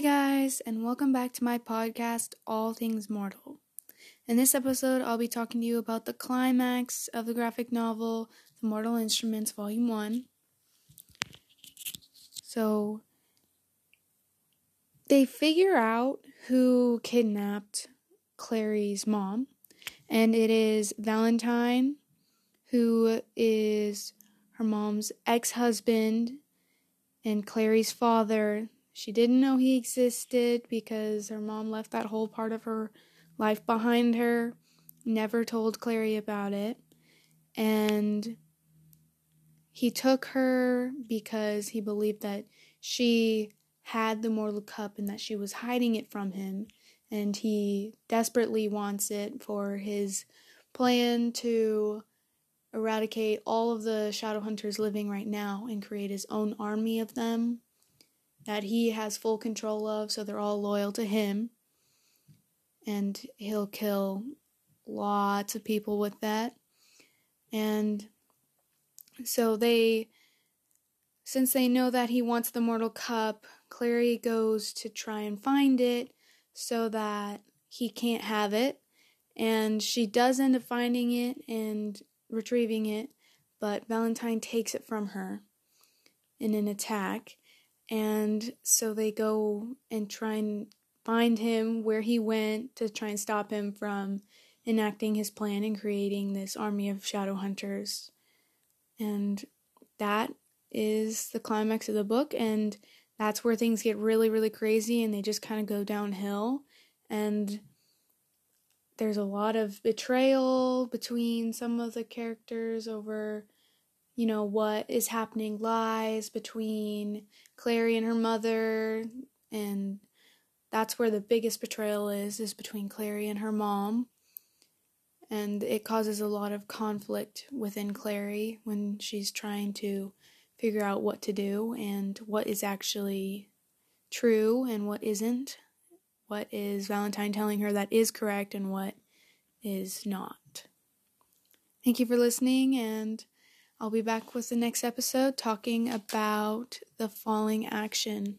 guys, and welcome back to my podcast, All Things Mortal. In this episode, I'll be talking to you about the climax of the graphic novel, The Mortal Instruments, Volume 1. So, they figure out who kidnapped Clary's mom, and it is Valentine, who is her mom's ex husband and Clary's father she didn't know he existed because her mom left that whole part of her life behind her, never told Clary about it. And he took her because he believed that she had the mortal cup and that she was hiding it from him. And he desperately wants it for his plan to eradicate all of the shadow hunters living right now and create his own army of them that he has full control of, so they're all loyal to him. And he'll kill lots of people with that. And so they, since they know that he wants the Mortal Cup, Clary goes to try and find it so that he can't have it. And she does end up finding it and retrieving it, but Valentine takes it from her in an attack. And so they go and try and find him where he went to try and stop him from enacting his plan and creating this army of shadow hunters. And that is the climax of the book and that's where things get really really crazy and they just kind of go downhill and there's a lot of betrayal between some of the characters over you know, what is happening lies between Clary and her mother, and that's where the biggest betrayal is, is between Clary and her mom. And it causes a lot of conflict within Clary when she's trying to figure out what to do and what is actually true and what isn't. What is Valentine telling her that is correct and what is not. Thank you for listening and I'll be back with the next episode talking about the falling action.